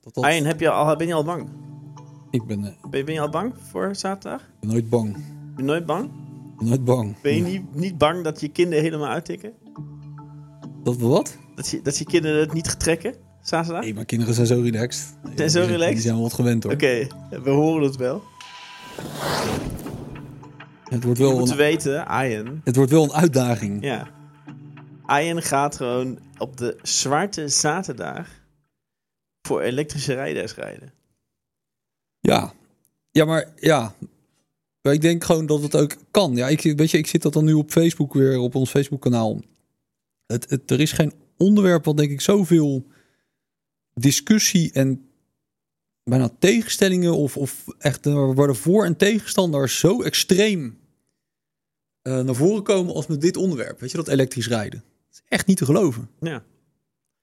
Dat, dat, Arjen, heb je al, ben je al bang? ik ben, eh, Ben, ben je al bang voor zaterdag? ik ben nooit bang. Ben je nooit bang? Ik ben nooit bang. Ben je niet, niet bang dat je kinderen helemaal uittikken? Dat wat? Dat je, dat je kinderen het niet getrekken? Zaterdag? Nee, mijn kinderen zijn zo relaxed. Nee, Zijn zo die relaxed? Die zijn wel wat gewend hoor. Oké, we horen het wel. Het, wordt Je wel moet een, weten, Arjen. het wordt wel een uitdaging. Ja. Arjen gaat gewoon op de zwarte zaterdag voor elektrische rijders rijden. Ja. Ja, maar ja. Maar ik denk gewoon dat het ook kan. Ja, ik, weet je, ik zit dat dan nu op Facebook weer, op ons Facebook kanaal. Het, het, er is geen onderwerp wat denk ik zoveel discussie en bijna tegenstellingen of, of echt eh, waar de voor- en tegenstanders zo extreem eh, naar voren komen als met dit onderwerp. Weet je, dat elektrisch rijden. Dat is echt niet te geloven. Ja.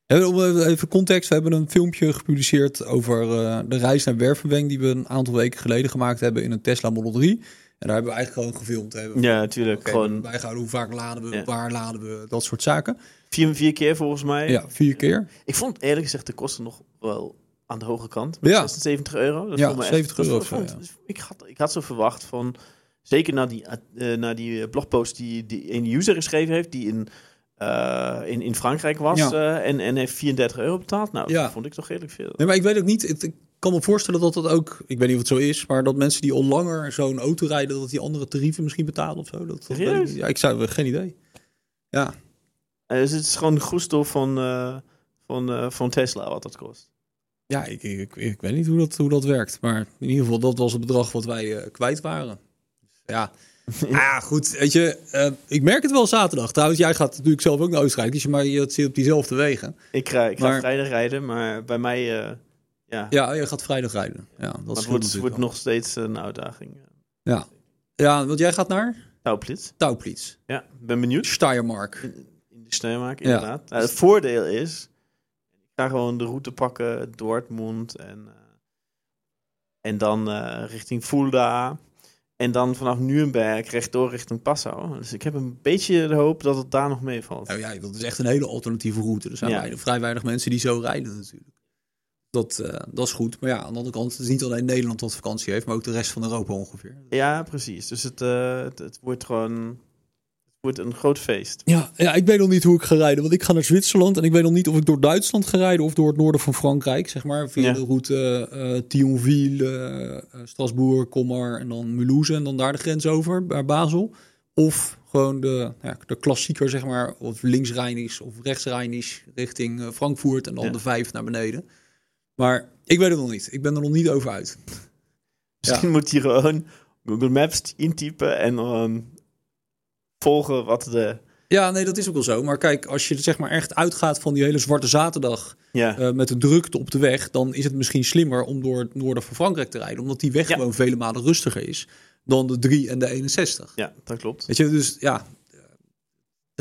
Ja, eh, even context, we hebben een filmpje gepubliceerd over eh, de reis naar Wervenweng die we een aantal weken geleden gemaakt hebben in een Tesla Model 3. En daar hebben we eigenlijk gewoon gefilmd. Ja, natuurlijk. Gewoon bijgehouden hoe vaak laden we, Ja. waar laden we, dat soort zaken. vier, vier keer volgens mij. Ja, vier keer. Ik vond eerlijk gezegd de kosten nog wel aan de hoge kant. Ja. 76 euro. Dat Ja, me echt- 70 dat euro vond- zo, vond- Ik, had, ik had zo verwacht van... Zeker na die, eh, na die blogpost die, die een user geschreven heeft... die in, eh, in, in Frankrijk was Ja. eh, en, en heeft 34 euro betaald. Nou, Ja. dat vond ik toch redelijk veel. Nee, maar ik weet ook niet. Het, ik kan me voorstellen dat dat ook, ik weet niet of het zo is, maar dat mensen die al langer zo'n auto rijden, dat die andere tarieven misschien betalen of zo. Dat, dat ik ja, ik zou geen idee. Ja, Eh, dus het is gewoon de goedstof van, eh, van, eh, van Tesla wat dat kost. ja ik, ik, ik weet niet hoe dat, hoe dat werkt. Maar in ieder geval, dat was het bedrag wat wij eh, kwijt waren. Ja. Ah, ja, goed. Weet je, eh, ik merk het wel zaterdag. Trouwens, jij gaat natuurlijk zelf ook naar Oostenrijk, dus je, maar je zit op diezelfde wegen. Ik ga, ik ga vrijdag rijden, maar bij mij... eh, ja, Ja, je gaat vrijdag rijden. Ja, dat maar het wordt, wordt nog steeds een uitdaging. Ja. ja, want jij gaat naar Touwplits. Touwplitz, Ja, ben benieuwd. Steiermark. In de Steiermark, Ja. inderdaad. Nou, het voordeel is, ik ga gewoon de route pakken, Dortmund en, eh, en dan eh, richting Fulda. En dan vanaf Nuremberg rechtdoor richting Passau. Dus ik heb een beetje de hoop dat het daar nog meevalt. Nou ja, dat is echt een hele alternatieve route. Er zijn Ja. weinig- vrij weinig mensen die zo rijden natuurlijk. Dat, eh, dat is goed. Maar ja, aan de andere kant, het is niet alleen Nederland dat vakantie heeft, maar ook de rest van Europa ongeveer. Ja, precies. Dus het, eh, het, het wordt gewoon wordt een groot feest. Ja, ja, ik weet nog niet hoe ik ga rijden. Want ik ga naar Zwitserland en ik weet nog niet of ik door Duitsland ga rijden of door het noorden van Frankrijk. Zeg maar via Ja. de route eh Thionville, eh, Strasbourg, Colmar en dan Mulhouse en dan daar de grens over, bij Basel. Of gewoon de, ja, de klassieker, zeg maar, of links-Rijnisch of rechts-Rijnisch richting eh, Frankfurt en dan Ja. de vijf naar beneden. Maar ik weet het nog niet. Ik ben er nog niet over uit. Misschien moet je gewoon Google Maps intypen en dan volgen wat de... Ja, nee, dat is ook wel zo. Maar kijk, als je zeg maar echt uitgaat van die hele zwarte zaterdag Ja, eh, met de drukte op de weg, dan is het misschien slimmer om door het noorden van Frankrijk te rijden. Omdat die weg Ja. gewoon vele malen rustiger is dan de 3 en de 61. ja dat klopt. Weet je, dus ja, het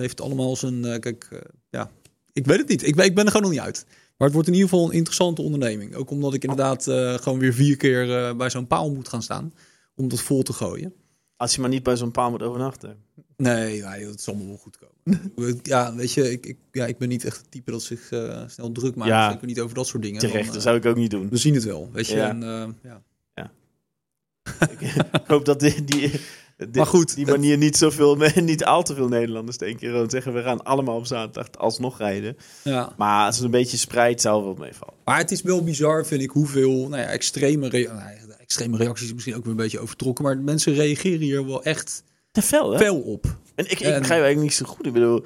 heeft allemaal zijn, eh, kijk, eh, ja, ik weet het niet. Ik, ben- ik ben er gewoon nog niet uit. Maar het wordt in ieder geval een interessante onderneming. Ook omdat ik inderdaad gewoon weer vier keer bij zo'n paal moet gaan staan om dat vol te gooien. Als je maar niet bij zo'n paal moet overnachten. Nee, dat zal allemaal wel goed komen. ja, weet je, ik, ik, ja, ik ben niet echt het type dat zich eh, snel druk maakt. Ja. Zeker niet over dat soort dingen. Terecht, Dan, dat eh, zou ik ook niet doen. we zien het wel, weet je. Ja. En, eh, ja. ik hoop dat die, die, die, Maar goed, die manier niet, zoveel, niet al te veel Nederlanders denk ik zeggen... we gaan allemaal op zaterdag alsnog rijden. Ja. Maar als het een beetje spreidt, zou wel meevallen. Maar het is wel bizar, vind ik, hoeveel nou ja, extreme, nou ja, extreme reacties is misschien ook weer een beetje overtrokken. Maar mensen reageren hier wel echt Te fel, hè? fel op. En ik, ik En- begrijp eigenlijk niet zo goed. Ik bedoel,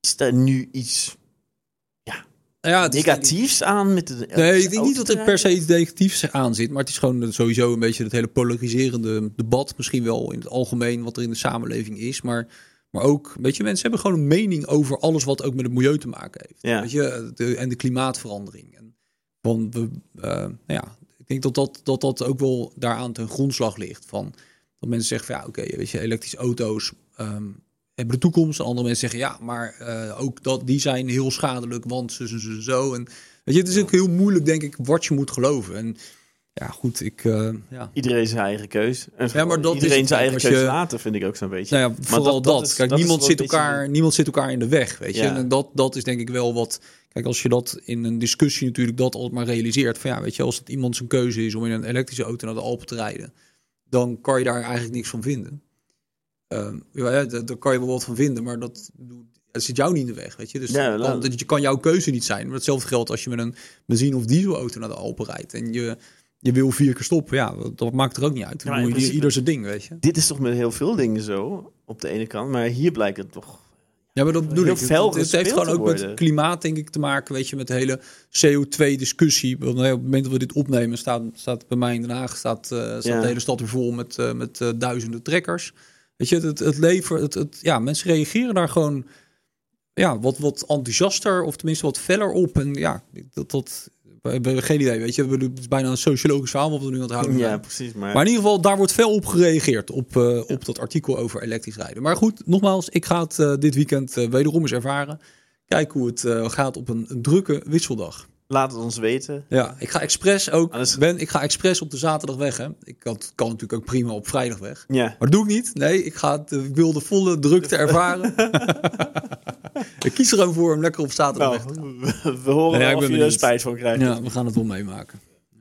is daar nu iets Ja, het is negatiefs aan met de Nee, ik denk niet dat er per se iets negatiefs aan zit. Maar het is gewoon sowieso een beetje het hele polariserende debat. Misschien wel in het algemeen wat er in de samenleving is. Maar, maar ook, weet je, mensen hebben gewoon een mening over alles wat ook met het milieu te maken heeft. Ja. Weet je, de, en de klimaatverandering. En van we, eh, nou ja, ik denk dat dat, dat dat ook wel daaraan ten grondslag ligt. Van, dat mensen zeggen van ja, oké, weet je, elektrische auto's ehm, hebben de toekomst. Andere mensen zeggen ja, maar eh, ook dat, die zijn heel schadelijk, want zo, zo, zo, zo. En weet je, het is ook heel moeilijk, denk ik, wat je moet geloven. En ja, goed, ik... eh, ja. Iedereen zijn eigen keus. En Ja, maar dat iedereen is- zijn eigen keus je- laten, vind ik ook zo'n beetje. Nou ja, vooral dat- dat. dat is- Kijk, dat niemand, zit beetje elkaar, niemand zit elkaar in de weg, weet je. Ja. En dat, dat is denk ik wel wat... Kijk, als je dat in een discussie natuurlijk dat altijd maar realiseert... van ja, weet je, als het iemand zijn keuze is om in een elektrische auto naar de Alpen te rijden... dan kan je daar eigenlijk niks van vinden. Ehm, ja, daar daar kan je wel wat van vinden, maar dat, dat zit jou niet in de weg, weet je. Dus Ja, dat, dat kan jouw keuze niet zijn. Maar hetzelfde geldt als je met een benzine- of dieselauto naar de Alpen rijdt... en je, je wil vier keer stoppen, ja, dat, dat maakt er ook niet uit. Ja, principe- ieder zijn ding, weet je. Dit is toch met heel veel dingen zo, op de ene kant. Maar hier blijkt het toch... Ja, maar dat bedoel heel ik. fel Het, het heeft gewoon ook met worden. klimaat, denk ik, te maken. Weet je, met de hele CO2-discussie. Op het moment dat we dit opnemen, staat, staat bij mij in Den Haag staat, eh, staat Ja. de hele stad weer vol met, eh, met eh, duizenden trekkers. Weet je, het, het, het levert. Het, het, ja, mensen reageren daar gewoon ja, wat, wat enthousiaster of tenminste wat feller op. En ja, dat, dat we hebben geen idee. Weet je, we het is bijna een sociologisch verhaal wat we nu aan het houden. Ja, precies. Maar, Maar in ieder geval, daar wordt veel op gereageerd. Op, eh, op dat artikel over elektrisch rijden. Maar goed, nogmaals, ik ga het eh, dit weekend eh, wederom eens ervaren. Kijken hoe het gaat op een, een drukke wisseldag. Laat het ons weten. Ja, ik ga expres ook. Anders- Ben, ik ga expres op de zaterdag weg. Hè. Ik kan, kan natuurlijk ook prima op vrijdag weg. Ja. Maar dat doe ik niet. Nee, ik, ga het, eh, ik wil de volle drukte ervaren. ik kies er gewoon voor om lekker op zaterdag Nou, weg te gaan. we, we horen Ja, of je er benieuwd. spijt van krijgt. Ja, we gaan het wel meemaken. Ja.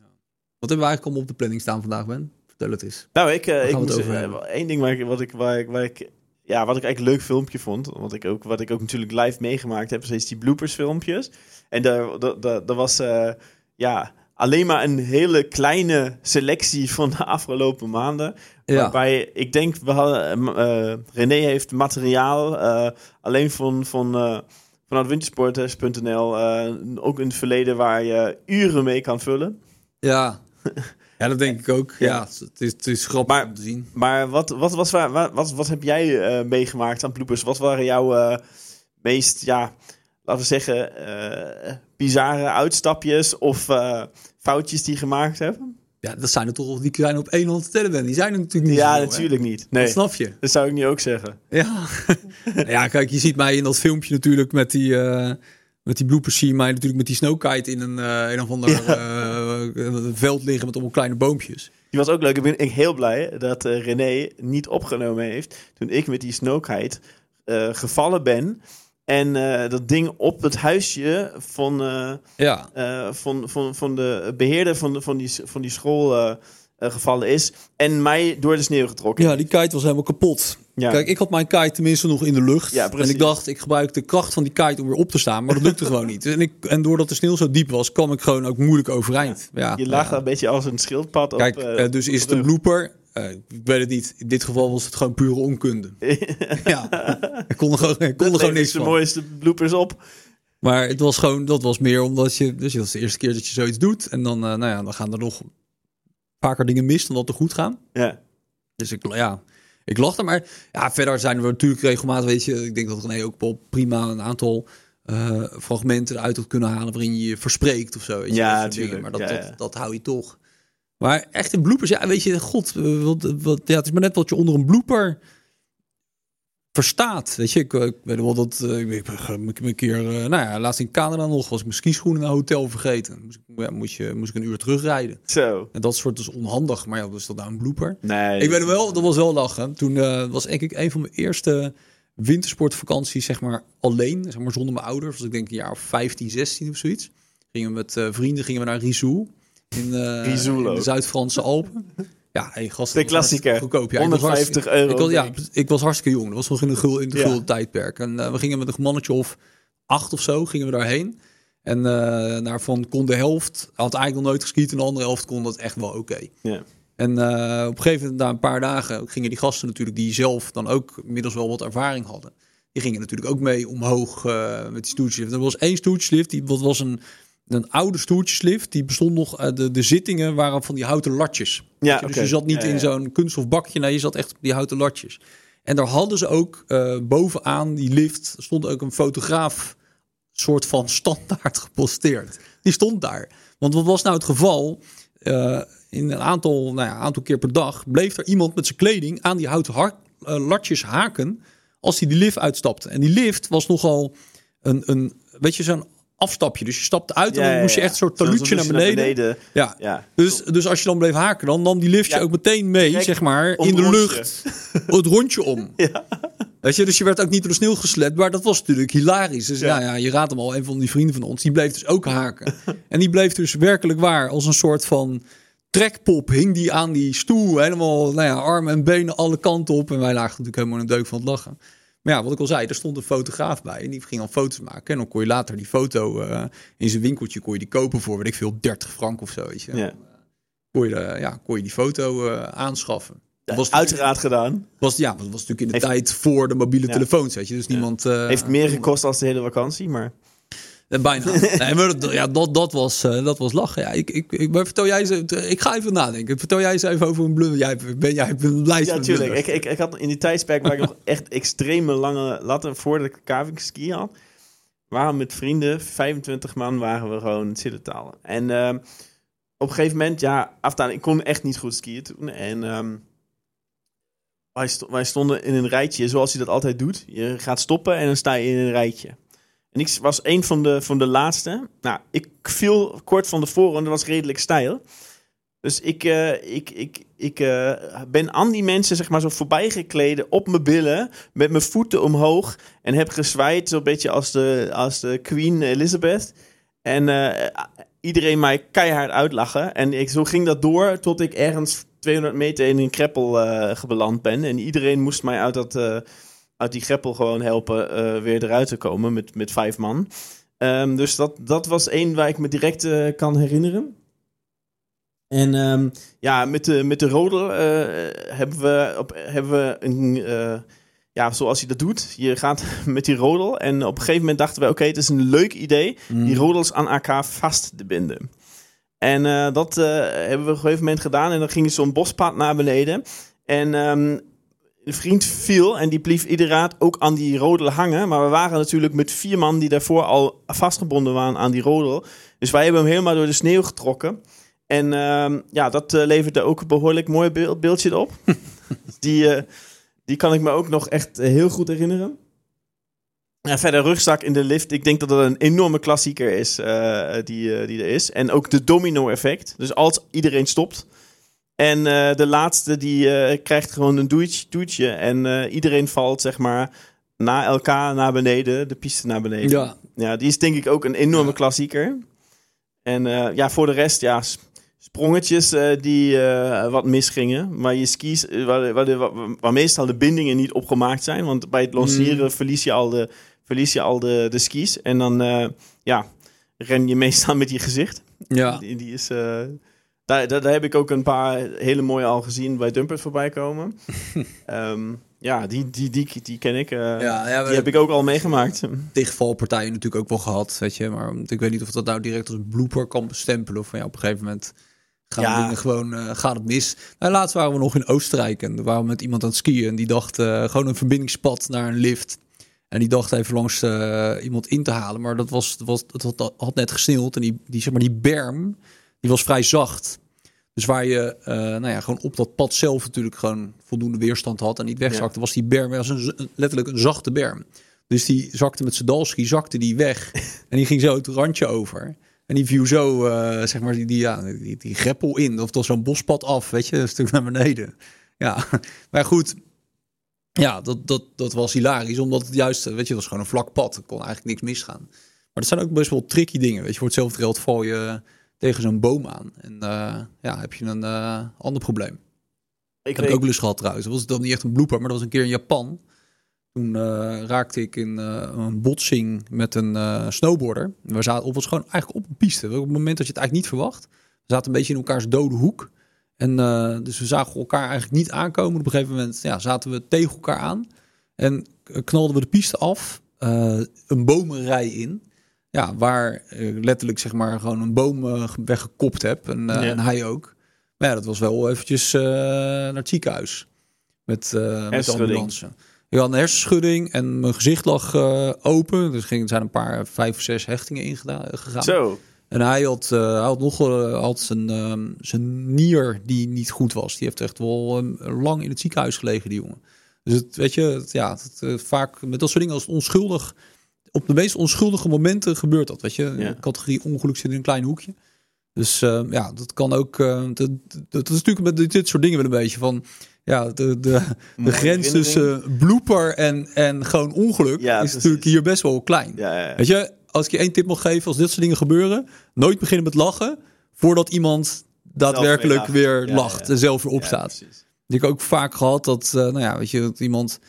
Wat hebben we eigenlijk allemaal op de planning staan vandaag, Ben? Vertel het eens. Nou, ik, eh, ik moet het over zeggen, hebben? één ding waar ik, wat ik, waar ik, waar ik, ja, wat ik eigenlijk een leuk filmpje vond, wat ik ook, wat ik ook natuurlijk live meegemaakt heb, is die bloopers filmpjes. En daar, daar, daar, daar was, eh, ja, alleen maar een hele kleine selectie van de afgelopen maanden. Ja, Waarbij ik denk, we hadden, eh, eh, René heeft materiaal eh, alleen van, van, eh, vanuit wintersporters.nl eh, ook in het verleden waar je uren mee kan vullen. ja. ja, dat denk ik ook. Ja, Ja. het, is, het is grappig Maar- om te zien. Maar wat, wat, was, waar- wat, wat, wat heb jij eh, meegemaakt aan bloopers? Wat waren jouw eh, meest, ja, laten we zeggen, eh, bizarre uitstapjes of eh, foutjes die je gemaakt hebben? Ja, dat zijn er toch die zijn op één hand te tellen, Ben. Die zijn er natuurlijk niet ja, hè? natuurlijk niet. Dat Nee, snap je. dat zou ik nu ook zeggen. Ja. ja, kijk, je ziet mij in dat filmpje natuurlijk met die, eh met die bloopers zie je mij natuurlijk met die snowkite in een, een of ander veld liggen met allemaal kleine boompjes. Die was ook leuk. Ik ben ik heel blij dat René niet opgenomen heeft toen ik met die snowkite gevallen ben. En eh, dat ding op het huisje van, eh, Ja. eh, van, van, van de beheerder van, de, van, die, van die school gevallen is. En mij door de sneeuw getrokken. ja, die kite was helemaal kapot. Ja. Kijk, ik had mijn kite tenminste nog in de lucht. Ja, en ik dacht, ik gebruik de kracht van die kite om weer op te staan. Maar dat lukte gewoon niet. En, ik, en doordat de sneeuw zo diep was, kwam ik gewoon ook moeilijk overeind. Ja, je lag een beetje als een schildpad op. Kijk, dus op is de het een blooper? Eh, ik weet het niet. In dit geval was het gewoon pure onkunde. ja, ik kon er gewoon, ik kon er gewoon niks de mooiste bloopers op. Maar het was gewoon, dat was meer omdat je, dus dat is de eerste keer dat je zoiets doet. En dan, eh, nou ja, dan gaan er nog vaker dingen mis dan dat er goed gaan. Ja. Dus ik, ja, ik lachte. Maar ja, verder zijn we natuurlijk regelmatig, weet je, ik denk dat René ook wel prima een aantal eh, fragmenten eruit had kunnen halen waarin je je verspreekt of zo. Weet je, Ja, dat soort dingen. tuurlijk. Maar dat, Ja, dat, dat hou je toch. Maar echt in bloopers, ja, weet je, god, eh, wat, wat, ja, het is maar net wat je onder een blooper verstaat. Weet je, ik, ik weet wel dat eh, ik, ik, ik, een keer, eh, nou ja, laatst in Canada nog, was ik mijn skischoenen in een hotel vergeten. Moest ik, ja, moest, je, moest ik een uur terugrijden. Zo. En dat soort is onhandig, maar ja, was dat nou een blooper? Nee. Ik weet wel, dat was wel lachen. Toen eh, was denk ik een van mijn eerste wintersportvakanties, zeg maar alleen, zeg maar zonder mijn ouders. Was ik denk een jaar of 15, 16 of zoiets. Gingen we met eh, vrienden gingen we naar Rizoul. In, eh, in de. Zuid-Franse Alpen. Ja, hey, gast, De dat klassieker. Goedkoop. Ja, ik was 150 hartstikke- euro. Ik was, ja, ik. ik was hartstikke jong. Dat was nog in de gul, in de Ja. gulden tijdperk. En eh, we gingen met een mannetje of acht of zo, gingen we daarheen. En eh naar van kon de helft, had eigenlijk nog nooit geskiet. En de andere helft kon dat echt wel oké. Ja. En eh, op een gegeven moment, na een paar dagen, gingen die gasten natuurlijk, die zelf dan ook inmiddels wel wat ervaring hadden. Die gingen natuurlijk ook mee omhoog eh, met die stoeltjeslift. Er was één stoeltjeslift, die wat was een, een oude stoeltjeslift. Die bestond nog, uit de, de zittingen waren van die houten latjes. Ja, je, Dus je zat niet Ja, in zo'n kunststof bakje, nee, je zat echt op die houten latjes. En daar hadden ze ook eh, bovenaan die lift, stond ook een fotograaf soort van standaard geposteerd. Die stond daar. Want wat was nou het geval? Eh, in een aantal, nou ja, aantal keer per dag bleef er iemand met zijn kleding aan die houten eh, latjes haken als hij die lift uitstapte. En die lift was nogal een, een weet je, zo'n afstapje. Dus je stapte uit en Ja, dan moest je echt een soort Zo'n taluutje naar beneden. Ja. Ja. Dus, dus als je dan bleef haken, dan nam die liftje ook meteen mee, Direct zeg maar, in de rondje. lucht. Het rondje om. Ja. Weet je, dus je werd ook niet door de sneeuw geslept, maar dat was natuurlijk hilarisch. Dus ja, Ja. ja je raadt hem al, een van die vrienden van ons, die bleef dus ook haken. en die bleef dus werkelijk waar als een soort van trekpop hing die aan die stoel. Helemaal, nou ja, armen en benen alle kanten op. En wij lagen natuurlijk helemaal in een deuk van het lachen. Maar ja, wat ik al zei, er stond een fotograaf bij. En die ging dan foto's maken. En dan kon je later die foto eh, in zijn winkeltje kon je die kopen voor, weet ik veel, 30 frank of zo. Weet je. Ja. Kon, je, de- ja, kon je die foto eh, aanschaffen. Dat was, Uiteraard gedaan. was, ja, dat was natuurlijk in de Heeft- tijd voor de mobiele Ja. telefoons, weet je. Dus niemand... eh, Heeft meer gekost als de hele vakantie, maar... Eh, Bijna. nee, maar dat, ja, dat, dat, was, eh, dat was lachen. Ja, ik, ik, ik, maar vertel jij eens, ik ga even nadenken. Vertel jij eens even over een blunder. Jij ben jij een lijst Ja, tuurlijk. Ik, ik, ik had in die tijdsperk waar ik nog echt extreme lange latten voordat ik kaving ski had, waren we met vrienden, 25 man, waren we gewoon zitten talen. En ehm, op een gegeven moment, ja, aftaan, ik kon echt niet goed skiën toen. En ehm, wij, sto- wij stonden in een rijtje, zoals je dat altijd doet. Je gaat stoppen en dan sta je in een rijtje. En ik was een van de, van de laatste. Nou, ik viel kort van tevoren en dat was redelijk steil. Dus ik, eh, ik, ik, ik eh, ben aan die mensen zeg maar zo voorbij gekleden op mijn billen, met mijn voeten omhoog en heb gezwaaid zo'n beetje als de, als de Queen Elizabeth. En eh, iedereen mij keihard uitlachen. En ik, zo ging dat door tot ik ergens 200 meter in een kreppel gebeland ben. En iedereen moest mij uit, dat, uit die greppel gewoon helpen eh, weer eruit te komen met, met vijf man. Ehm, dus dat, dat was één waar ik me direct eh, kan herinneren. En ehm, ja, met de, met de rodel eh, hebben, we op, hebben we een... ja, zoals je dat doet. Je gaat met die rodel. En op een gegeven moment dachten we... Oké, het is een leuk idee. Mm. Die rodels aan elkaar vast te binden. En dat hebben we op een gegeven moment gedaan. En dan ging zo'n bospad naar beneden. En ehm, een vriend viel en die bleef inderdaad ook aan die rodel hangen. Maar we waren natuurlijk met vier man die daarvoor al vastgebonden waren aan die rodel. Dus wij hebben hem helemaal door de sneeuw getrokken. En ehm, ja, dat eh, leverde ook een behoorlijk mooi beeld, beeldje op. die, eh, die kan ik me ook nog echt eh, heel goed herinneren. Verder rugzak in de lift. Ik denk dat dat een enorme klassieker is die, die er is. En ook de domino effect. Dus als iedereen stopt. En eh, de laatste die eh, krijgt gewoon een doetje. doetje en eh, iedereen valt zeg maar na elkaar naar beneden. De piste naar beneden. Ja, Ja, die is denk ik ook een enorme Ja. klassieker. En ja, voor de rest, ja, sprongetjes die wat misgingen. Maar je skis, waar, waar, waar, waar meestal de bindingen niet opgemaakt zijn. Want bij het lanceren Mm. verlies je al de, verlies je al de, de skis. En dan, ja, ren je meestal met je gezicht. ja. Die, die is... daar, daar, daar heb ik ook een paar hele mooie al gezien bij Dumpert voorbij komen. Ehm, ja, die, die, die, die ken ik. eh, ja, ja we die heb ik ook al meegemaakt. tegenvalpartijen natuurlijk ook wel gehad, weet je. Maar ik weet niet of dat nou direct als een blooper kan bestempelen. Of van ja, op een gegeven moment gaan Ja. dingen gewoon, eh, gaat het mis. Nou, laatst waren we nog in Oostenrijk en waren we met iemand aan het skiën. En die dacht eh, gewoon een verbindingspad naar een lift. En die dacht even langs iemand in te halen. Maar dat was, dat was, het had, had net gesneeuwd. En die, die, zeg maar, die berm, die was vrij zacht. Dus waar je eh, nou ja, gewoon op dat pad zelf natuurlijk gewoon voldoende weerstand had en niet wegzakte, was die berm was een, letterlijk een zachte berm. Dus die zakte met zijn dalski, zakte die weg. en die ging zo het randje over. En die viel zo, eh, zeg maar, die, die, ja, die, die greppel in. Of tot zo'n bospad af, weet je, een stuk naar beneden. Ja, maar goed. Ja, dat, dat, dat was hilarisch. Omdat het juist, weet je, het was gewoon een vlak pad. Er kon eigenlijk niks misgaan. Maar dat zijn ook best wel tricky dingen. Weet je, voor hetzelfde geld val je tegen zo'n boom aan. En eh, ja, heb je een eh, ander probleem. Ik heb ik ook eens gehad trouwens. Dat was dan niet echt een blooper, maar dat was een keer in Japan. Toen eh, raakte ik in een botsing met een snowboarder. We zaten op was gewoon eigenlijk op een piste. Op het moment dat je het eigenlijk niet verwacht. We zaten een beetje in elkaars dode hoek. En dus we zagen elkaar eigenlijk niet aankomen. Op een gegeven moment ja, zaten we tegen elkaar aan. En knalden we de piste af. een bomenrij in. Ja, waar eh, letterlijk zeg maar gewoon een boom eh, weggekopt heb. En, eh, Ja. en hij ook. Maar ja, dat was wel eventjes naar het ziekenhuis. Met, met de ambulance. Ik had een hersenschudding en mijn gezicht lag open. Dus ging, er zijn een paar, vijf of zes hechtingen ingegaan. Zo. En hij had, eh, hij had nog had zijn, ehm, zijn nier die niet goed was. Die heeft echt wel ehm, lang in het ziekenhuis gelegen, die jongen. Dus het, weet je, het, ja, het, vaak met dat soort dingen als het onschuldig op de meest onschuldige momenten gebeurt dat. Weet je, Ja. categorie ongeluk zit in een klein hoekje. Dus eh, ja, dat kan ook. eh, dat, dat is natuurlijk met dit, soort dingen wel een beetje van. Ja, de, de, grens tussen blooper en, en gewoon ongeluk Ja, is precies. natuurlijk hier best wel klein. Ja. Weet je, als ik je één tip mag geven, als dit soort dingen gebeuren, nooit beginnen met lachen voordat iemand daadwerkelijk weer lacht en zelf weer opstaat. Die heb ik ook vaak gehad dat, eh, nou ja, weet je, dat iemand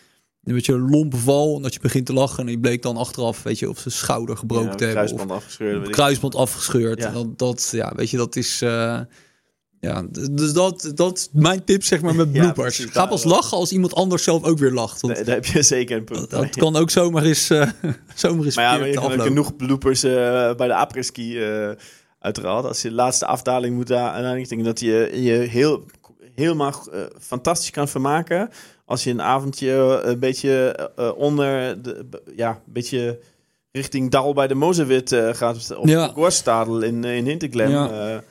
een beetje een lompe val en dat je begint te lachen en die bleek dan achteraf, weet je, of zijn schouder gebroken Ja, te hebben kruisband afgescheurd. kruisband afgescheurd. Ja. En dat, dat, ja, weet je, dat is, eh, ja, dus dat, dat is mijn tip, zeg maar, met Ja, bloopers. precies. Ga pas lachen als iemand anders zelf ook weer lacht. Want Nee, daar heb je zeker een punt. dat kan ook zomaar eens, eh zomaar eens Maar ja, je kan genoeg bloopers eh, bij de après-ski eh, uiteraard. Als je de laatste afdaling moet daar... En ik denk dat je je heel, helemaal fantastisch kan vermaken. Als je een avondje een beetje eh, onder... De, ja, een beetje richting Dal bij de Mozewit eh, gaat. Of Ja. de Gorstadel in, eh, in Hinterglemm. Ja. Ja.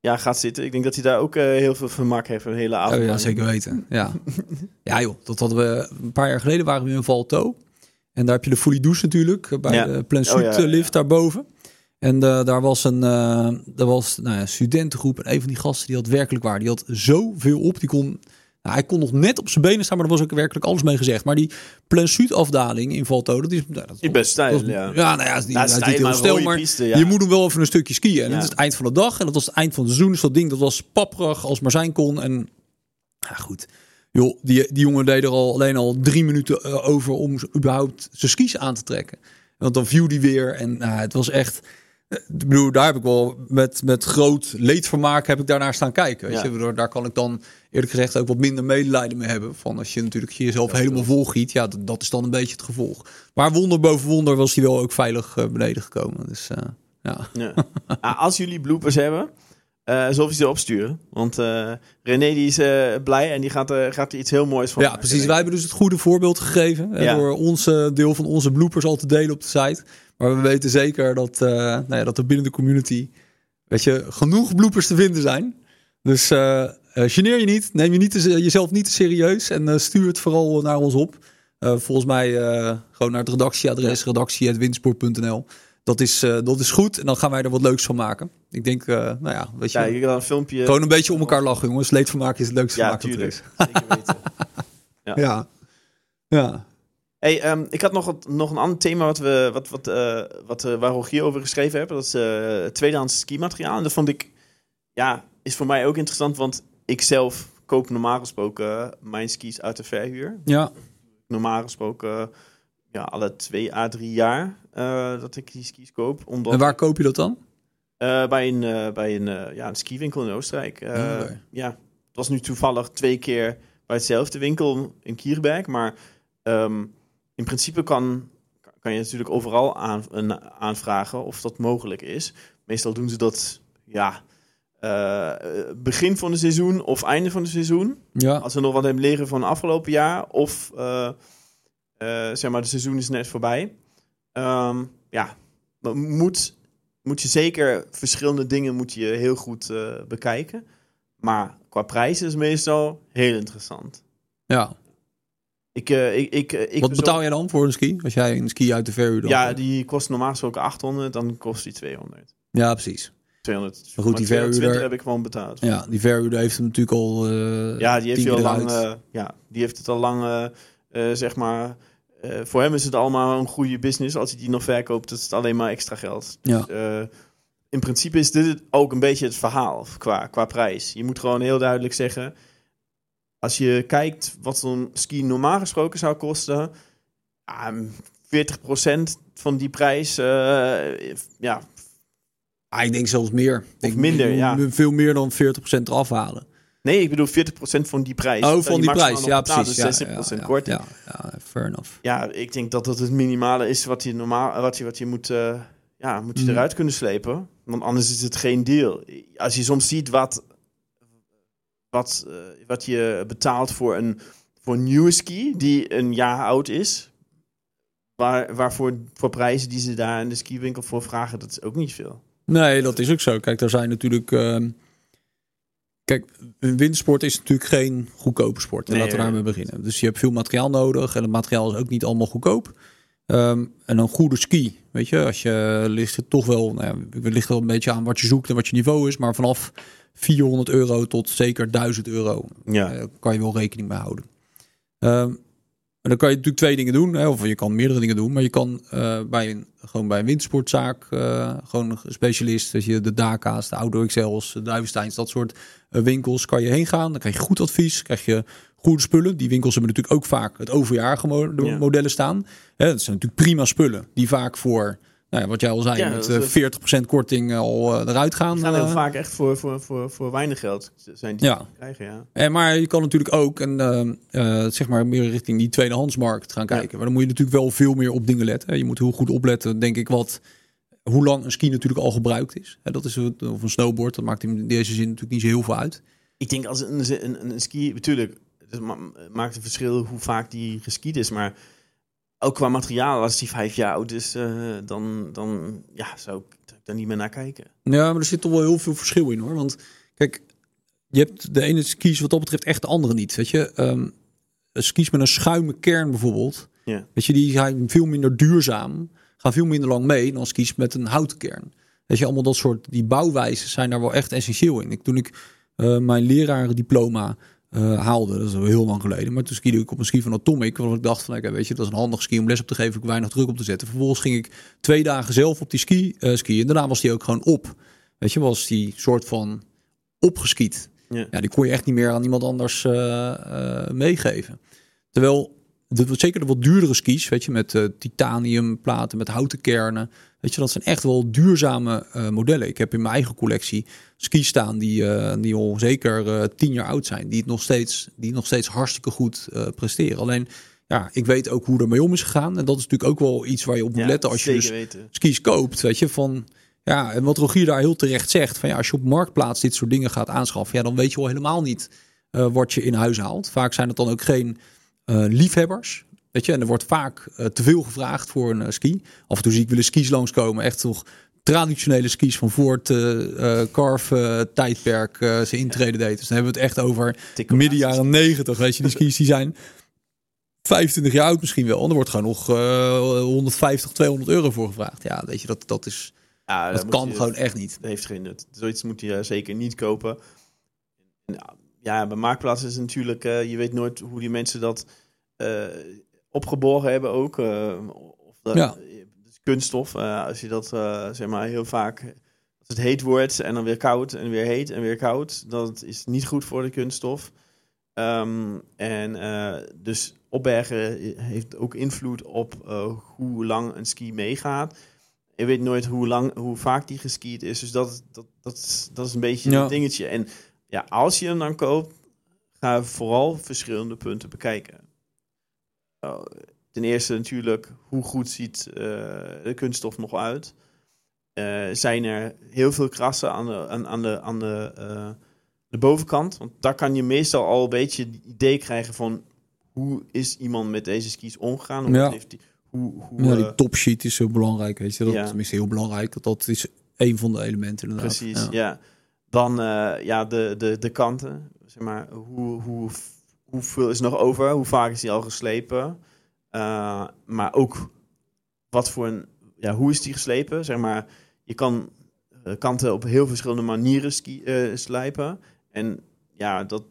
ja, gaat zitten. Ik denk dat hij daar ook eh, heel veel vermaak heeft. Een hele avond. Oh ja, zeker weten. Ja. ja joh, dat hadden we een paar jaar geleden waren we in Valto. En daar heb je de Fully Douche natuurlijk, eh, bij Ja. de Plan Oh, ja, Suite ja, ja. lift daarboven. En eh, daar was een, eh daar was, nou ja, studentengroep en een van die gasten die had werkelijk waar. Die had zoveel op, die kon... Nou, hij kon nog net op zijn benen staan, maar er was ook werkelijk alles mee gezegd. Maar die Plan afdaling in Valto, dat is... Nou, dat Is best stijl, dat ja. Ja, nou ja, is niet, Nou, stijl, heel maar stil, rode maar piste, ja. je moet hem wel even een stukje skiën. En Ja. het is het eind van de dag en dat was het eind van het seizoen. Dus dat ding, dat was papperig als maar zijn kon. En ja, goed. Joh, die, die jongen deed er al alleen al drie minuten eh, over om überhaupt zijn skis aan te trekken. Want dan viel die weer en nou, het was echt... eh, Ik bedoel, daar heb ik wel met, met groot leedvermaak heb ik daarnaar staan kijken. Weet Ja. je? Daar kan ik dan eerlijk gezegd ook wat minder medelijden mee hebben. Van als je natuurlijk jezelf Ja, helemaal volgiet, ja, dat, dat is dan een beetje het gevolg. Maar wonder boven wonder was hij wel ook veilig eh, beneden gekomen. Dus eh, ja. Ja. Als jullie bloopers hebben, zullen we ze opsturen. Want René die is blij en die gaat, er gaat er iets heel moois van Ja, maken, precies. Wij hebben dus het goede voorbeeld gegeven. Ja. Door onze deel van onze bloopers al te delen op de site. Maar we weten zeker dat, eh, nou ja, dat er binnen de community weet je, genoeg bloopers te vinden zijn. Dus eh eh, geneer je niet. Neem je niet te, jezelf niet te serieus. En stuur het vooral naar ons op. Volgens mij gewoon naar het redactieadres redactie.winsport.nl. Dat is, dat is goed. En dan gaan wij er wat leuks van maken. Ik denk, nou ja, weet je, Ja, kan een filmpje... gewoon een beetje om elkaar lachen, jongens. Leedvermaak is het leukste Ja, vermaak dat er is. Zeker weten. Ja. Ja. Hey, ehm, ik had nog, wat, nog een ander thema wat we, wat, wat, eh, wat, eh, waar Rogier over geschreven heeft. Dat is eh tweedehands skimateriaal. En dat vond ik, ja, is voor mij ook interessant. Want ik zelf koop normaal gesproken mijn skis uit de verhuur. Ja. Normaal gesproken, ja, alle twee à drie jaar dat ik die skis koop. Omdat En waar koop je dat dan? Bij een, bij een, ja, een skiwinkel in Oostenrijk. Oké. Ja, het was nu toevallig twee keer bij hetzelfde winkel in Kierberg. Maar ehm, in principe kan, kan je natuurlijk overal aan, een, aanvragen of dat mogelijk is. Meestal doen ze dat ja, eh, begin van het seizoen of einde van het seizoen. Ja. Als we nog wat hebben leren van afgelopen jaar. Of eh, zeg maar, het seizoen is net voorbij. Ehm, ja, moet, moet je zeker verschillende dingen moet je heel goed bekijken. Maar qua prijs is meestal heel interessant. ja. Ik, eh, ik, ik, eh, ik Wat betaal jij dan voor een ski? Als jij een ski uit de verhuur dan? Ja, die kost normaal gesproken 800, dan kost die 200. Ja, precies. 200. Maar goed, die 220 verhuurder- heb ik gewoon betaald. Ja, die verhuurder heeft hem natuurlijk al. eh, Ja, die heeft, al lang, ja, die heeft het al lang, zeg maar... voor hem is het allemaal een goede business. Als hij die nog verkoopt, dat is het alleen maar extra geld. Ja. Eh, in principe is dit ook een beetje het verhaal qua, qua prijs. Je moet gewoon heel duidelijk zeggen... Als je kijkt wat zo'n ski normaal gesproken zou kosten... ah, 40% van die prijs... eh, ja, Ah, ik denk zelfs meer. Denk, minder, ja. Veel meer dan 40% eraf halen. nee, ik bedoel 40% van die prijs. Oh, van die prijs. Ja, precies. Dus Ja, 60% ja, ja, korting. Ja, ja, fair enough. Ja, ik denk dat dat het minimale is wat je normaal wat je, wat je moet, eh, ja, moet je Mm. eruit kunnen slepen. Want anders is het geen deal. Als je soms ziet wat, wat, eh, wat je betaalt voor een, voor een nieuwe ski die een jaar oud is. Waar, waarvoor voor prijzen die ze daar in de skiwinkel voor vragen, dat is ook niet veel. Nee, dat is ook zo. Kijk, daar zijn natuurlijk. ehm, Kijk, een windsport is natuurlijk geen goedkope sport. En Nee, laten we daarmee beginnen. Dus je hebt veel materiaal nodig. En het materiaal is ook niet allemaal goedkoop. Ehm, en een goede ski, weet je, als je ligt het toch wel, nou ja, het ligt wel een beetje aan wat je zoekt en wat je niveau is, maar vanaf 400 euro tot zeker 1000 euro Ja. eh, kan je wel rekening mee houden. Ehm, en dan kan je natuurlijk twee dingen doen, hè, of je kan meerdere dingen doen, maar je kan eh, bij een, gewoon bij een wintersportzaak, eh, gewoon een specialist, dat je de Daka's, de Outdoor Excels, de Duivensteins, dat soort eh, winkels, kan je heen gaan. Dan krijg je goed advies, krijg je goede spullen. Die winkels hebben natuurlijk ook vaak het overjarige mo- de Ja. modellen staan. Hè, dat zijn natuurlijk prima spullen, die vaak voor, nou ja, wat jij al zei, Ja, met dat eh, is- 40% korting al eh, eruit gaan. Gaan heel eh. vaak echt voor, voor, voor, voor weinig geld zijn die Ja. krijgen, ja. En, maar je kan natuurlijk ook en, eh, eh, zeg maar meer richting die tweedehandsmarkt gaan Ja. kijken. Maar dan moet je natuurlijk wel veel meer op dingen letten. Je moet heel goed opletten, denk ik, wat, hoe lang een ski natuurlijk al gebruikt is. Dat is of een snowboard, dat maakt in deze zin natuurlijk niet zo heel veel uit. Ik denk als een, een, een ski, natuurlijk, het ma- maakt een verschil hoe vaak die geskiet is, maar ook qua materiaal, als die vijf jaar oud is, eh, dan, dan ja, zou ik daar niet meer naar kijken. Ja, maar er zit toch wel heel veel verschil in hoor. Want kijk, je hebt de ene skis wat dat betreft echt de andere niet. Weet je, Ehm skis met een schuime kern bijvoorbeeld. Ja. Weet je, die zijn veel minder duurzaam, gaan veel minder lang mee dan skis met een houten kern. Weet je, allemaal dat soort, die bouwwijzen zijn daar wel echt essentieel in. Ik, toen ik eh, mijn lerarendiploma eh, haalde, dat is heel lang geleden, maar toen skiede ik op een ski van Atomic, want ik dacht van, oké, weet je, dat is een handig ski om les op te geven, ik weinig druk op te zetten. Vervolgens ging ik twee dagen zelf op die ski eh skiën en daarna was die ook gewoon op. Weet je, was die soort van opgeskiet. Ja. Ja, die kon je echt niet meer aan iemand anders eh, meegeven. Terwijl, de, zeker de wat duurdere skis, weet je, met eh, titaniumplaten, met houten kernen. Weet je, dat zijn echt wel duurzame eh, modellen. Ik heb in mijn eigen collectie skis staan die, eh, die al zeker tien jaar oud zijn. Die het nog steeds, die nog steeds hartstikke goed presteren. Alleen, ja, ik weet ook hoe ermee om is gegaan. En dat is natuurlijk ook wel iets waar je op moet Ja, letten als je dus weten. skis koopt, weet je, van ja, en wat Rogier daar heel terecht zegt, van ja, als je op marktplaats dit soort dingen gaat aanschaffen, ja, dan weet je al helemaal niet wat je in huis haalt. Vaak zijn het dan ook geen liefhebbers, weet je, en er wordt vaak eh, te veel gevraagd voor een eh, ski. Af en toe zie ik wel eens skis langskomen, echt toch traditionele skis van voor het eh, eh, Carve eh, tijdperk eh zijn intrede deed. Dus dan hebben we het echt over Tikkel midden jaren 90, weet je, die skis die zijn 25 jaar oud misschien wel. En er wordt gewoon nog eh 150, 200 euro voor gevraagd. Ja, weet je, dat, dat is Ja, dat kan je- gewoon echt niet. Dat heeft geen nut. Zoiets moet je zeker niet kopen. En, Ja, bij Marktplaats is natuurlijk, eh, je weet nooit hoe die mensen dat eh, opgeborgen hebben ook. eh, of dat, Ja. dus kunststof, als je dat zeg maar heel vaak, als het heet wordt en dan weer koud en weer heet en weer koud, dat is niet goed voor de kunststof. Ehm, en dus opbergen heeft ook invloed op hoe lang een ski meegaat. Je weet nooit hoe lang, hoe vaak die geskiet is. Dus dat, dat, dat, is, dat is een beetje Ja. een dingetje. En ja, als je hem dan koopt, ga vooral verschillende punten bekijken. Uh, ten eerste natuurlijk, hoe goed ziet eh, de kunststof nog uit? Eh, zijn er heel veel krassen aan de, aan, aan de, aan de, eh, de bovenkant? Want daar kan je meestal al een beetje het idee krijgen van... hoe is iemand met deze skis omgegaan? Hoe Ja. heeft die, hoe, hoe, Ja, die topsheet is zo belangrijk, weet je. Dat Ja. Tenminste, heel belangrijk. Dat, dat is een van de elementen inderdaad. Precies, Ja. ja. Dan eh, ja, de, de, de kanten. Zeg maar, hoe, hoe, hoeveel is nog over? Hoe vaak is die al geslepen? Eh, maar ook wat voor een... Ja, hoe is die geslepen? Zeg maar, je kan eh, kanten op heel verschillende manieren ski, slijpen. En ja, dat,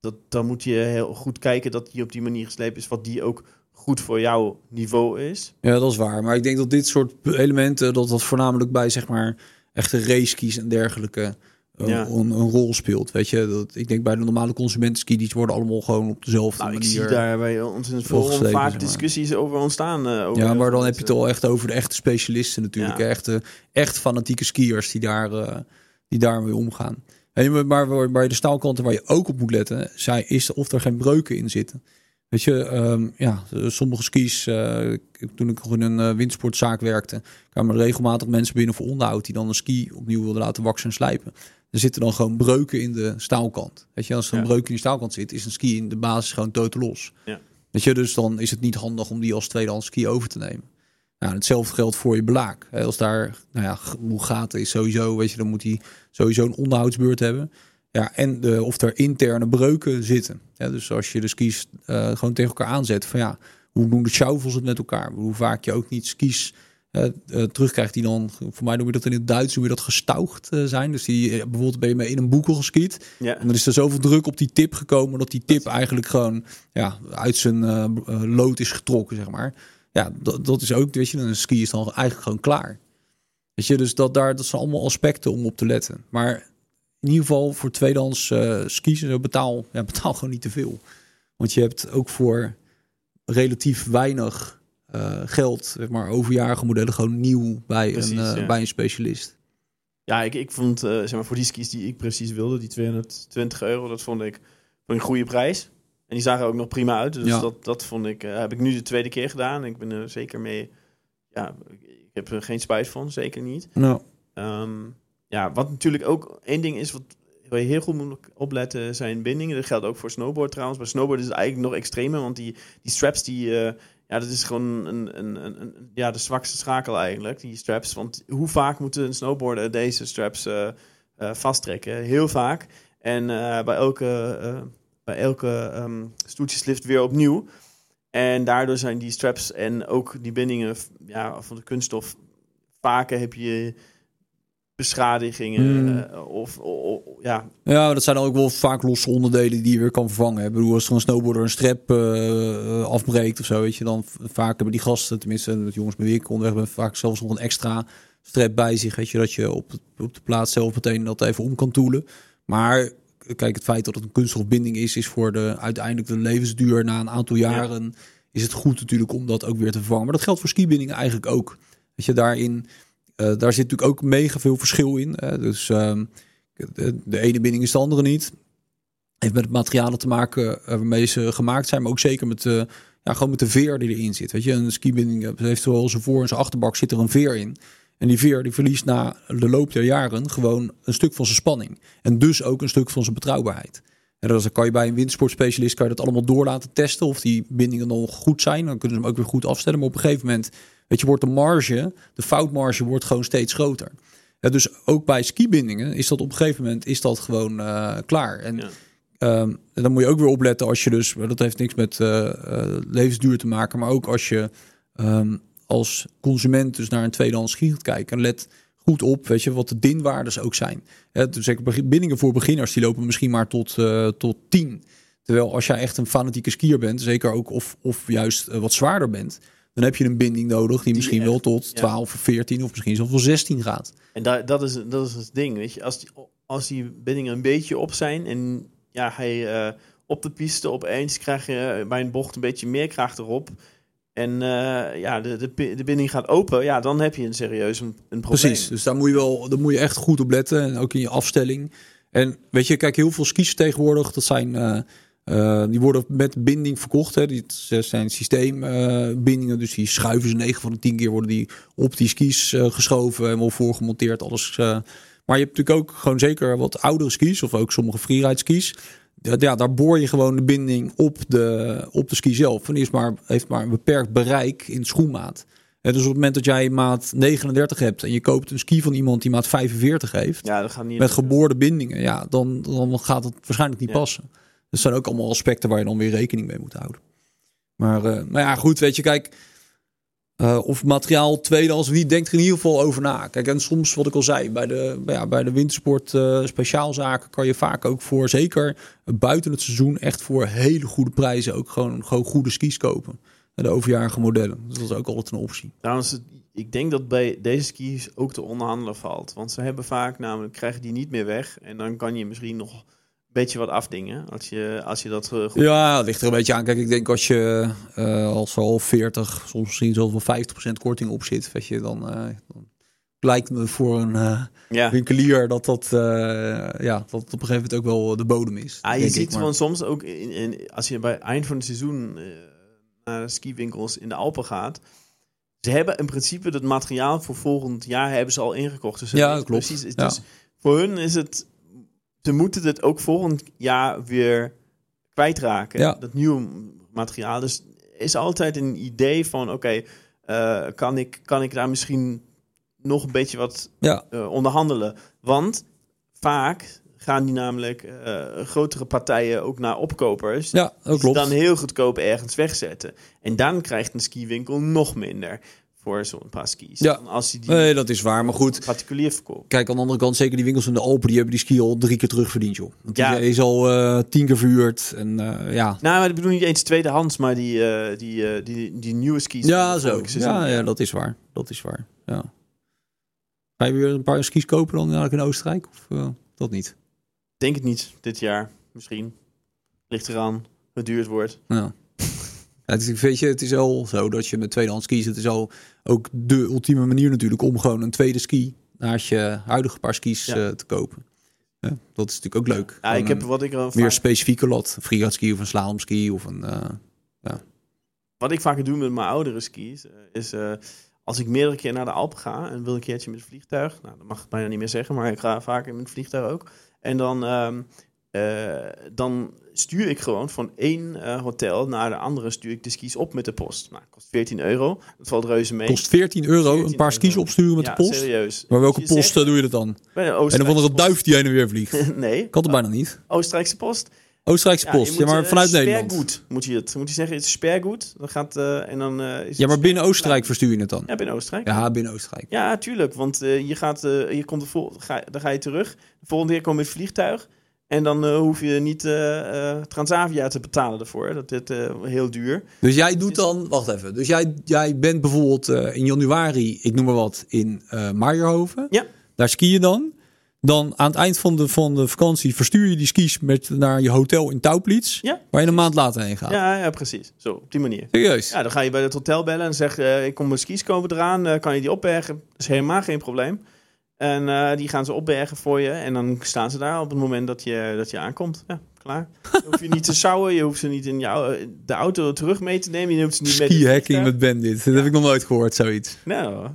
dat, dan moet je heel goed kijken dat die op die manier geslepen is. Wat die ook goed voor jouw niveau is. Ja, dat is waar. Maar ik denk dat dit soort elementen, dat dat voornamelijk bij zeg maar echte raceskies en dergelijke Ja. een, een rol speelt. Weet je, dat, ik denk bij de normale consumentenski, die worden allemaal gewoon op dezelfde Nou, ik manier. zie daar bij ons in het forum vaak zeg maar. discussies over ontstaan. eh, over ja, maar dan heb je het al echt over de echte specialisten natuurlijk. Ja. Echte, echt fanatieke skiers die, daar, eh, die daarmee omgaan. Maar waar, de staalkanten waar je ook op moet letten, zij, is of er geen breuken in zitten. Weet je, ehm, ja, sommige skis, eh, ik- toen ik nog in een eh, windsportzaak werkte, kwamen er regelmatig mensen binnen voor onderhoud die dan een ski opnieuw wilden laten waksen en slijpen. Er zitten dan gewoon breuken in de staalkant. Weet je, als er een Ja. breuk in de staalkant zit, is een ski in de basis gewoon totaal los. Ja. Weet je, dus dan is het niet handig om die als tweedehands ski over te nemen. Nou, hetzelfde geldt voor je blaak. Als daar, nou ja, genoeg gaten is sowieso, weet je, dan moet hij sowieso een onderhoudsbeurt hebben. Ja, en de, of er interne breuken zitten. Ja, dus als je de skis eh, gewoon tegen elkaar aanzet, van ja, hoe doen de shovels het met elkaar? Hoe vaak je ook niet skis uh, terugkrijgt die dan, voor mij noem je dat in het Duits, hoe je dat gestaucht uh, zijn. Dus die, bijvoorbeeld ben je mee in een boekel geskiet. Ja. En dan is er zoveel druk op die tip gekomen dat die tip eigenlijk gewoon ja, uit zijn lood is getrokken, zeg maar. Ja, dat, dat is ook, weet je, een ski is dan eigenlijk gewoon klaar. Weet je, dus dat, daar, dat zijn allemaal aspecten om op te letten. Maar in ieder geval voor tweedehands skis, betaal, ja, betaal gewoon niet te veel. Want je hebt ook voor relatief weinig uh, geld, zeg maar, overjarige modellen gewoon nieuw bij, Precies, een, uh, ja. bij een specialist. Ja, ik, ik vond, uh, zeg maar, voor die skis die ik precies wilde, die 220 euro, dat vond ik, vond een goede prijs. En die zagen ook nog prima uit. Dus Ja. dat, dat vond ik, eh, heb ik nu de tweede keer gedaan. Ik ben er zeker mee, ja, ik heb er geen spijt van, zeker niet. Nou, Ehm, ja, wat natuurlijk ook één ding is wat waar je heel goed moet opletten zijn bindingen. Dat geldt ook voor snowboard trouwens. Bij snowboard is het eigenlijk nog extremer, want die, die straps die, eh, ja, dat is gewoon een, een, een, een- ja, de zwakste schakel eigenlijk, die straps. Want hoe vaak moeten een snowboarder deze straps eh, eh, vasttrekken? Heel vaak. En eh, bij elke, bij elke ehm, stoeltjeslift weer opnieuw. En daardoor zijn die straps en ook die bindingen ja, van de kunststof. Vaker heb je beschadigingen. Hmm. eh, of, ja, Ja, dat zijn ook wel vaak losse onderdelen die je weer kan vervangen. Ik bedoel, als er een snowboarder een strap eh, afbreekt of zo, weet je, dan vaak hebben die gasten, tenminste de jongens met wie ik onderweg ben, vaak zelfs nog een extra strap bij zich, weet je, dat je op, op de plaats zelf meteen dat even om kan toelen. Maar kijk, het feit dat het een kunststofbinding is, is voor de uiteindelijk de levensduur na een aantal jaren, is het goed natuurlijk om dat ook weer te vervangen. Maar dat geldt voor skibindingen eigenlijk ook. Weet je, daarin, eh, daar zit natuurlijk ook mega veel verschil in. dus ehm, de, de ene binding is de andere niet. Heeft met materialen te maken eh, waarmee ze gemaakt zijn, maar ook zeker met, de ja, gewoon met de veer die erin zit. Weet je, een skibinding eh, heeft zowel zijn voor- en zijn achterbak zit er een veer in. En die veer die verliest na de loop der jaren gewoon een stuk van zijn spanning. En dus ook een stuk van zijn betrouwbaarheid. En dan kan je bij een windsportspecialist kan je dat allemaal door laten testen of die bindingen nog goed zijn. Dan kunnen ze hem ook weer goed afstellen. Maar op een gegeven moment, weet je, wordt de marge, de foutmarge wordt gewoon steeds groter. Ja, dus ook bij skibindingen is dat op een gegeven moment is dat gewoon eh, klaar. En, Ja. ehm, en dan moet je ook weer opletten als je dus, dat heeft niks met eh, eh, levensduur te maken, maar ook als je ehm, als consument dus naar een tweedehands ski gaat kijken. En let goed op, weet je, wat de dinwaardes ook zijn. Hè, dus zeker bindingen voor beginners, die lopen misschien maar tot, tot 10. Terwijl als jij echt een fanatieke skier bent, zeker ook of, of juist wat zwaarder bent, dan heb je een binding nodig die, misschien wel echt, tot ja. 12 of 14 of misschien zelfs wel 16 gaat. En da dat, is, dat is het ding, weet je. Als die, als die bindingen een beetje op zijn en ja, hij eh, op de piste opeens krijg je bij een bocht een beetje meer kracht erop. En eh, ja, de, de, de binding gaat open, ja, dan heb je een serieus een, een probleem. Precies, dus daar moet je wel, daar moet je echt goed op letten. En ook in je afstelling. En weet je, kijk, heel veel skis tegenwoordig, dat zijn, eh, eh, die worden met binding verkocht. Hè. Die zijn systeembindingen, dus die schuiven ze 9 van de 10 keer worden die op die skis eh, geschoven en wel voorgemonteerd. Alles. eh. Maar je hebt natuurlijk ook gewoon zeker wat oudere skis, of ook sommige freeride skis. Ja, daar boor je gewoon de binding op de, op de ski zelf. En die is maar, heeft maar een beperkt bereik in schoenmaat. Dus op het moment dat jij maat 39 hebt en je koopt een ski van iemand die maat 45 heeft, Ja, dat gaat niet. met geboorde bindingen, ja, dan, dan gaat het waarschijnlijk niet Ja. passen. Dat zijn ook allemaal aspecten waar je dan weer rekening mee moet houden. Maar eh, nou ja, goed, weet je, kijk, eh, of materiaal tweedehands, wie denkt er in ieder geval over na? Kijk, en soms, wat ik al zei, bij de, bij, ja, bij de wintersport eh, speciaalzaken kan je vaak ook voor, zeker buiten het seizoen, echt voor hele goede prijzen ook gewoon, gewoon goede skis kopen. De overjarige modellen. Dus dat is ook altijd een optie. Trouwens, ik denk dat bij deze skis ook te onderhandelen valt. Want ze hebben vaak namelijk, krijgen die niet meer weg. En dan kan je misschien nog beetje wat afdingen. Als je, als je dat eh, goed... Ja, het ligt er een beetje aan. Kijk, ik denk als je eh, als er al 40, soms misschien zelfs wel 50% korting op zit, weet je, dan, eh, dan lijkt me voor een Ja. winkelier dat dat, ja, dat op een gegeven moment ook wel de bodem is. Ah, je ziet gewoon soms ook in, in- als je bij het eind van het seizoen naar skiwinkels in de Alpen gaat. Ze hebben in principe het materiaal voor volgend jaar hebben ze al ingekocht. Dus Ja, klopt. Precies, Ja. dus voor hun is het, ze moeten het ook volgend jaar weer kwijtraken. Ja. Dat nieuwe materiaal. Dus is altijd een idee van, oké, eh, kan, ik, kan ik daar misschien nog een beetje wat Ja, eh, onderhandelen. Want vaak gaan die namelijk eh, grotere partijen ook naar opkopers. Ja, die ze klopt. dan heel goedkoop ergens wegzetten. En dan krijgt een skiwinkel nog minder voor zo'n paar skis. Ja. Als die Nee, dat is waar. Maar goed, particulier verkoopt. kijk aan de andere kant, zeker die winkels in de Alpen, die hebben die ski al drie keer terugverdiend, joh. Want die Ja. is al eh, tien keer verhuurd. En eh, ja, Nou, maar ik bedoel niet eens tweedehands, maar die, eh, die, die, die nieuwe skis. ja zo. Ja, ja, dat is waar. Dat is waar. Ja. Ga je weer een paar skis kopen dan eigenlijk in Oostenrijk? Of dat niet? Denk het niet, dit jaar. Misschien. Ligt eraan hoe duur het wordt. Ja. Ja, het is, weet je, het is wel zo dat je met tweedehands skis, het is al ook de ultieme manier natuurlijk om gewoon een tweede ski naast je huidige paar skis Ja. eh, te kopen. Ja, dat is natuurlijk ook leuk. Ja, ik heb een wat ik, er meer vaak, specifieke lat. Een freeride of een slalomski of een... eh, wat ik vaak doe met mijn oudere skis, eh, is als ik meerdere keer naar de Alpen ga en wil een keertje met het vliegtuig, nou dat mag ik bijna niet meer zeggen, maar ik ga vaker met het vliegtuig ook. En dan, ehm, eh, dan stuur ik gewoon van één eh, hotel naar de andere, stuur ik de skis op met de post. Nou, kost 14 euro, dat valt reuze mee. kost 14 euro 14 een paar skis euro. opsturen met ja, de post. serieus. Maar welke Dus je post zegt, eh, doe je dat dan? bij de En dan van Oostenrijkse een duif die heen en weer vliegt. nee, Kan het bijna niet. Oostenrijkse post. Oostenrijkse Ja, post, ja, maar eh, vanuit Nederland. Spergoed moet je het. Moet je zeggen, het is spergoed. Dan gaat, en dan, is Ja, maar binnen Oostenrijk verstuur je het dan? Ja, binnen Oostenrijk. Ja, binnen Oostenrijk. Ja, tuurlijk. Want je, gaat, je komt de vol ga, dan ga je terug. De volgende keer kom je met vliegtuig. En dan eh, hoef je niet eh, eh, Transavia te betalen ervoor. Dat is heel duur. Dus jij doet dan, wacht even. Dus jij, jij bent bijvoorbeeld in januari, ik noem maar wat, in Meijerhoven. Ja. Daar ski je dan. Dan aan het eind van de, van de vakantie verstuur je die skis met, naar je hotel in Tauplitz. Ja. Waar je een maand later heen gaat. Ja, ja, precies. Zo, op die manier. Serieus? Ja, dan ga je bij het hotel bellen en zeg eh, ik kom mijn skis komen eraan. kan je die opbergen? Dat is helemaal geen probleem. En eh, die gaan ze opbergen voor je. En dan staan ze daar op het moment dat je, dat je aankomt. Ja, klaar. Je hoeft je niet te sjouwen. Je hoeft ze niet in jou, de auto terug mee te nemen. Je hoeft ze niet met het Ski-hacking met Bandit. Dat heb ik nog nooit gehoord, zoiets. Nou,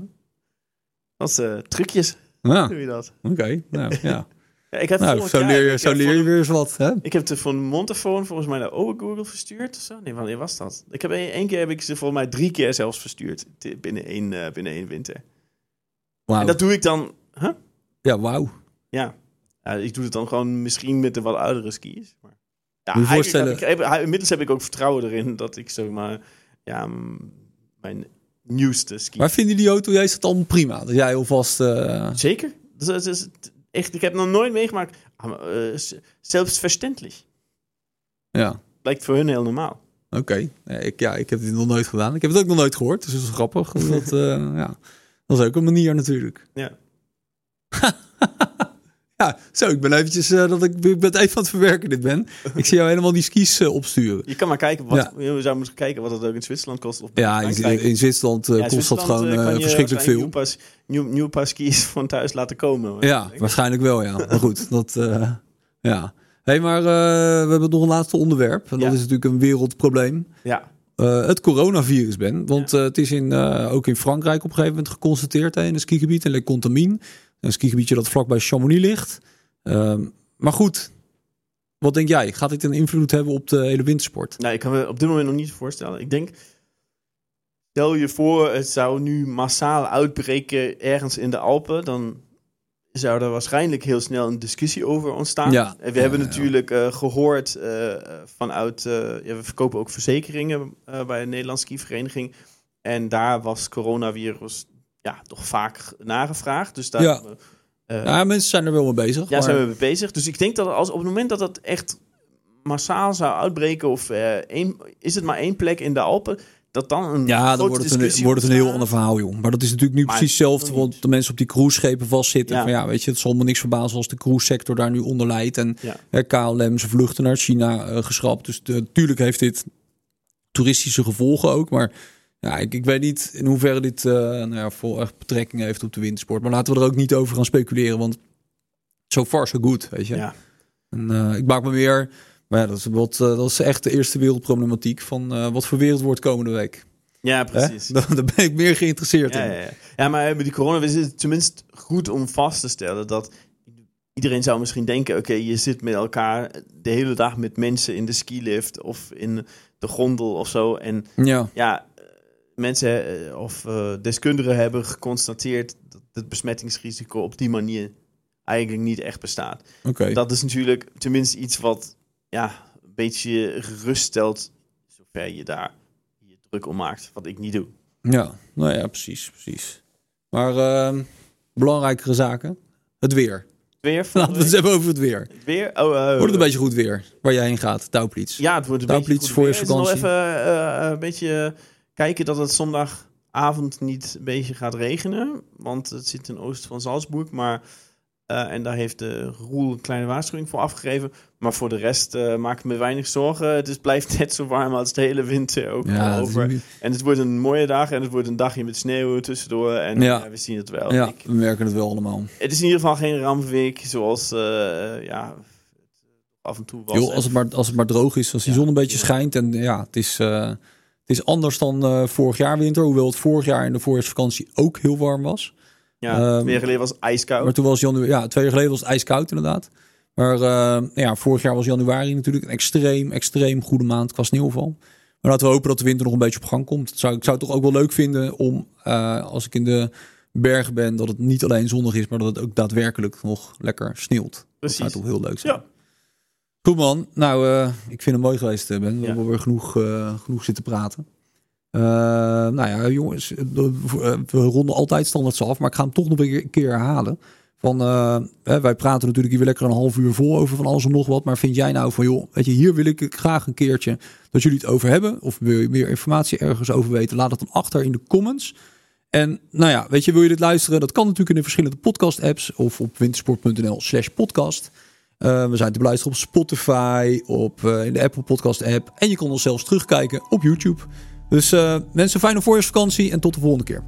dat is eh, trucjes, Ja, doe je dat. oké. Nou, ja. Ja, ik heb nou, zo leer je, zo leer je weer eens wat. Hè? Ik heb de van Montefoon volgens mij naar Google verstuurd of zo. Nee, wanneer was dat? Ik heb één één keer heb ik ze volgens mij drie keer zelfs verstuurd binnen één, eh, binnen één winter. En dat doe ik dan. Huh? Ja, wauw. Ja. ja, ik doe het dan gewoon misschien met de wat oudere skis. Maar, ja, Moet je eigenlijk voorstellen- heb ik- inmiddels heb ik ook vertrouwen erin dat ik zeg maar, ja, mijn nieuwste ski. Maar vinden die auto juist het allemaal prima? Dat jij alvast... eh, Zeker. Dat is, dat is echt, ik heb nog nooit meegemaakt. Ah, eh, z- zelfverständlich. ja, Lijkt voor hun heel normaal. oké. Ik, ja, ik heb dit nog nooit gedaan. Ik heb het ook nog nooit gehoord. Dus dat is grappig. dat, ja. dat is ook een manier natuurlijk. Ja. Ja, zo, ik ben eventjes eh, dat ik, ik ben het even aan het verwerken dit ben. Ik zie jou helemaal die skis eh, opsturen. Je kan maar kijken wat, Ja. we zouden moeten kijken wat het ook in Zwitserland kost. Of Ja, in, Zwitserland eh, Ja, kost dat gewoon verschrikkelijk veel. Nieuw pas, nieuw, nieuw paar skis van thuis laten komen. Ja, waarschijnlijk wel, ja. Maar goed, dat, ja. hey, maar we hebben nog een laatste onderwerp. En dat is natuurlijk een wereldprobleem. Ja, het coronavirus, Ben. Want het is in, ook in Frankrijk op een gegeven moment geconstateerd hè, in een skigebied, in Le Contamine. Een skigebiedje dat vlakbij Chamonix ligt. Ehm, maar goed, wat denk jij? Gaat dit een invloed hebben op de hele wintersport? nou, ik kan me op dit moment nog niet voorstellen. Ik denk, stel je voor, het zou nu massaal uitbreken ergens in de Alpen, dan zou er waarschijnlijk heel snel een discussie over ontstaan. Ja. En we hebben Ja, ja. natuurlijk eh, gehoord eh, vanuit, ja, we verkopen ook verzekeringen bij een Nederlandse skivereniging. En daar was coronavirus ja, toch vaak nagevraagd. Dus daar, Ja. eh, Ja, mensen zijn er wel mee bezig. Ja, maar- zijn we mee bezig. Dus ik denk dat als op het moment dat het echt massaal zou uitbreken, of eh, één, is het maar één plek in de Alpen, dat dan een Ja, dan wordt het, een, discussie wordt het een heel ander verhaal, joh. Maar dat is natuurlijk nu Maar precies hetzelfde. Want de mensen op die cruiseschepen vastzitten. Ja. Van ja, weet je, het zal me niks verbazen als de cruise-sector daar nu onder leidt. En Ja. KLM zijn vluchten naar China eh, geschrapt. Dus natuurlijk heeft dit toeristische gevolgen ook. Maar ja, ik, ik weet niet in hoeverre dit eh nou ja, voor echt betrekking heeft op de wintersport. Maar laten we er ook niet over gaan speculeren. Want so far so good, weet je. Ja. En eh, ik maak me weer... Maar ja, dat is, wat, eh, dat is echt de eerste wereldproblematiek van wat voor wereld wordt komende week. ja, precies. Daar, ben ik meer geïnteresseerd Ja, in. ja, ja. ja, maar met die corona is het tenminste goed om vast te stellen dat iedereen zou misschien denken: oké, je zit met elkaar de hele dag met mensen in de skilift of in de gondel of zo. En Ja, ja, mensen eh, of eh, deskundigen hebben geconstateerd dat het besmettingsrisico op die manier eigenlijk niet echt bestaat. Oké. Dat is natuurlijk tenminste iets wat ja, een beetje gerust stelt, zover je daar je druk om maakt, wat ik niet doe. Ja, nou ja, precies, precies. Maar ehm, belangrijkere zaken. Het weer. Weer? Laten we het eens hebben over het weer. Het weer? Oh, eh, Wordt het een beetje goed weer waar jij heen gaat, Touwpliets? Ja, het wordt een beetje voor goed je weer. Het is vakantie. nog even een beetje kijken dat het zondagavond niet een beetje gaat regenen. Want het zit ten oosten van Salzburg. Maar, eh, en daar heeft de Roel een kleine waarschuwing voor afgegeven. Maar voor de rest eh, maak ik me weinig zorgen. Het is, blijft net zo warm als de hele winter ook Ja, is over. En het wordt een mooie dag en het wordt een dagje met sneeuw tussendoor. En Ja. eh, we zien het wel. ja, Ik- we merken het wel allemaal. het is in ieder geval geen rampweek zoals ja, het af en toe was. Joh, als, het maar, als het maar droog is, als die zon een beetje schijnt. En ja, het is, het is anders dan eh, vorig jaar winter. Hoewel het vorig jaar in de voorjaarsvakantie ook heel warm was. ja, ehm, twee jaar geleden was het ijskoud. Maar toen was januari, ja, twee jaar geleden was het ijskoud inderdaad. Maar eh, ja, vorig jaar was januari natuurlijk een extreem, extreem goede maand qua sneeuwval. Maar laten we hopen dat de winter nog een beetje op gang komt. Zou, ik zou het toch ook wel leuk vinden om, eh, als ik in de bergen ben, dat het niet alleen zonnig is, maar dat het ook daadwerkelijk nog lekker sneeuwt. Dat Precies. zou toch heel leuk zijn. Ja. Goed man, nou eh, ik vind het mooi geweest eh, Ben. We Ja. hebben weer genoeg, eh, genoeg zitten praten. Nou ja, jongens, we ronden altijd standaard af, maar ik ga hem toch nog een keer- herhalen. Van, hè, wij praten natuurlijk hier weer lekker een half uur vol over van alles en nog wat. Maar vind jij nou van, joh, weet je, hier wil ik graag een keertje dat jullie het over hebben. Of wil je meer informatie ergens over weten? Laat het dan achter in de comments. En nou ja, weet je, wil je dit luisteren? Dat kan natuurlijk in de verschillende podcast-apps of op wintersport.nl slash podcast. Eh, we zijn te beluisteren op Spotify, op eh, in de Apple Podcast app. En je kan ons zelfs terugkijken op YouTube. Dus eh, mensen, fijne voorjaarsvakantie en tot de volgende keer.